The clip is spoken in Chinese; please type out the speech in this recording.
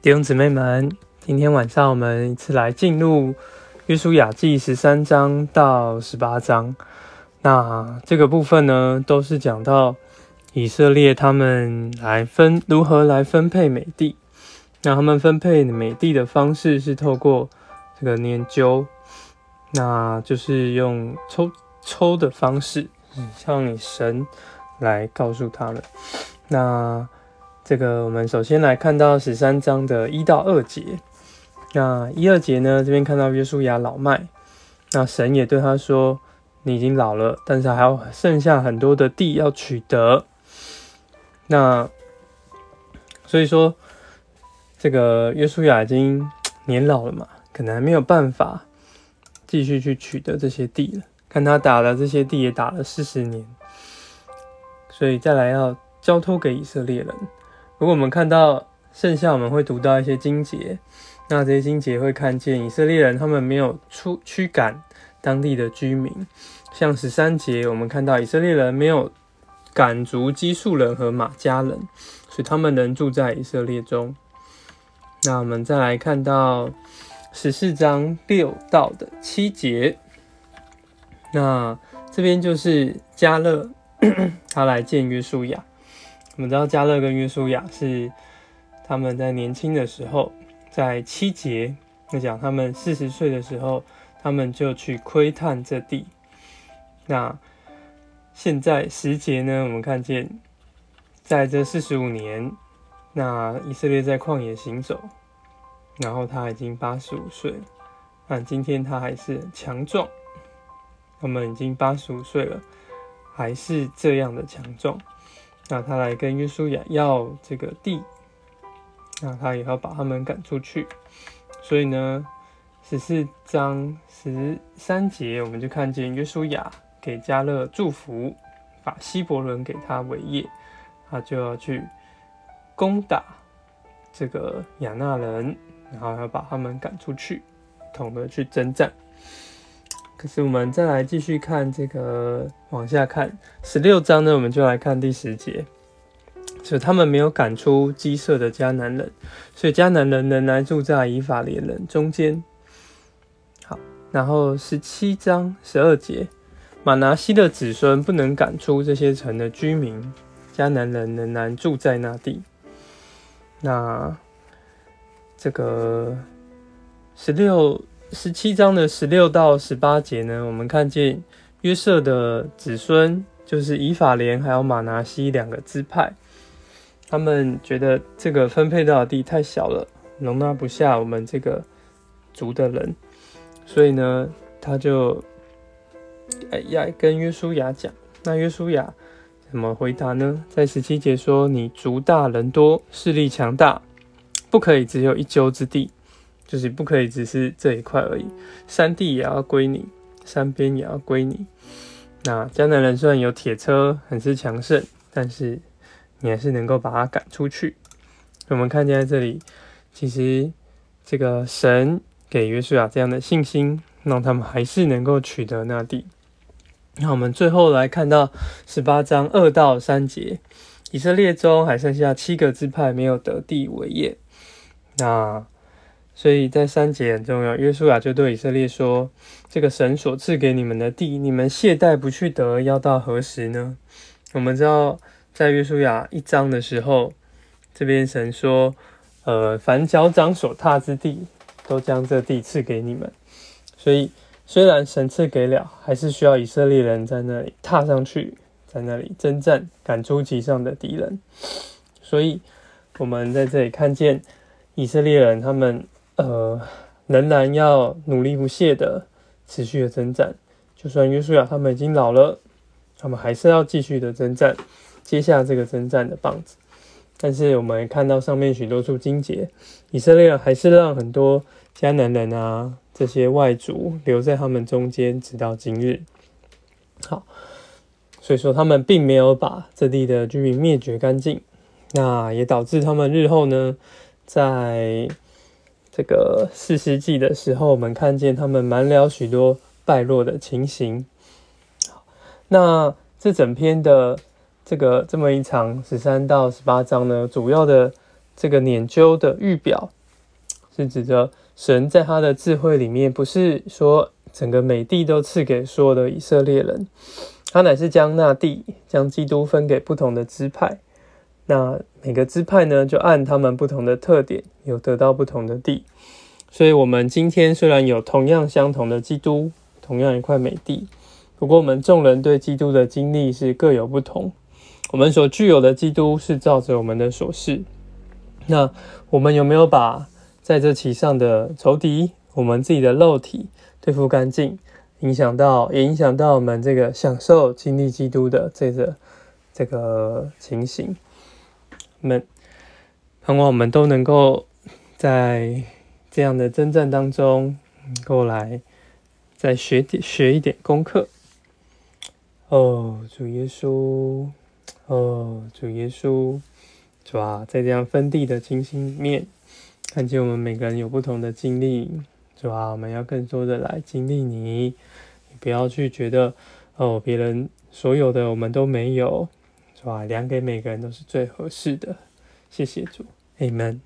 弟兄姊妹们，今天晚上我们一次来进入约书亚记十三章到十八章。那这个部分呢，都是讲到以色列他们来分如何来分配美地。那他们分配美地的方式是透过这个研究，那就是用抽抽的方式，像神来告诉他们。那这个，我们首先来看到十三章的一到二节。那一二节呢，这边看到约书亚老迈，那神也对他说：“你已经老了，但是还要剩下很多的地要取得。”那所以说，这个约书亚已经年老了嘛，可能还没有办法继续去取得这些地了。看他打了这些地也打了四十年，所以再来要交托给以色列人。如果我们看到剩下，我们会读到一些经节，那这些经节会看见以色列人他们没有出驱赶当地的居民，像十三节，我们看到以色列人没有赶逐基述人和马加人，所以他们能住在以色列中。那我们再来看到十四章六到的七节，那这边就是加勒 他来见约书亚。我们知道加勒跟约书亚是他们在年轻的时候，在七节那讲他们四十岁的时候，他们就去窥探这地。那现在十节呢，我们看见在这四十五年，那以色列在旷野行走，然后他已经八十五岁了，那今天他还是强壮。他们已经八十五岁了，还是这样的强壮。那他来跟约书亚要这个地，那他也要把他们赶出去。所以呢，十四章十三节，我们就看见约书亚给加勒祝福，把希伯伦给他为业，他就要去攻打这个亚纳人，然后要把他们赶出去，统的去征战。可是我们再来继续看这个，往下看十六章呢，我们就来看第十节，所以他们没有赶出基色的迦南人，所以迦南人仍然住在以法莲人中间。好，然后十七章十二节，马拿西的子孙不能赶出这些城的居民，迦南人仍然住在那地。那这个十六。十七章的十六到十八节呢，我们看见约瑟的子孙，就是以法莲还有马拿西两个支派，他们觉得这个分配到的地太小了，容纳不下我们这个族的人，所以呢，他就哎呀跟约书亚讲，那约书亚怎么回答呢？在十七节说：“你族大人多，势力强大，不可以只有一丘之地。”就是不可以只是这一块而已，山地也要归你，山边也要归你。那江南人虽然有铁车，很是强盛，但是你还是能够把它赶出去。我们看见在这里，其实这个神给约书亚这样的信心，让他们还是能够取得那地。那我们最后来看到十八章二到三节，以色列中还剩下七个支派没有得地为业。那所以在三节很重要，约书亚就对以色列说：“这个神所赐给你们的地，你们懈怠不去得，要到何时呢？”我们知道，在约书亚一章的时候，这边神说：“呃，凡脚掌所踏之地，都将这地赐给你们。”所以，虽然神赐给了，还是需要以色列人在那里踏上去，在那里征战，赶出其上的敌人。所以，我们在这里看见以色列人他们。呃，仍然要努力不懈的持续的征战，就算约书亚他们已经老了，他们还是要继续的征战，接下这个征战的棒子。但是我们看到上面许多处经节，以色列还是让很多迦南人啊这些外族留在他们中间，直到今日。好，所以说他们并没有把这地的居民灭绝干净，那也导致他们日后呢，在这个四世纪的时候，我们看见他们满了许多败落的情形。那这整篇的这个这么一场十三到十八章呢，主要的这个研究的预表，是指着神在他的智慧里面，不是说整个美地都赐给所有的以色列人，他乃是将那地将基督分给不同的支派。那每个支派呢，就按他们不同的特点，有得到不同的地。所以，我们今天虽然有同样相同的基督，同样一块美地，不过我们众人对基督的经历是各有不同。我们所具有的基督是照着我们的所事。那我们有没有把在这其上的仇敌，我们自己的肉体对付干净，影响到也影响到我们这个享受经历基督的这个这个情形？们盼望我们都能够在这样的征战当中，过来再学点学一点功课。哦，主耶稣，哦，主耶稣，主啊，在这样分地的情形面，看见我们每个人有不同的经历，主啊，我们要更多的来经历你，你不要去觉得哦，别人所有的我们都没有。是吧？量给每个人都是最合适的。谢谢主，Amen。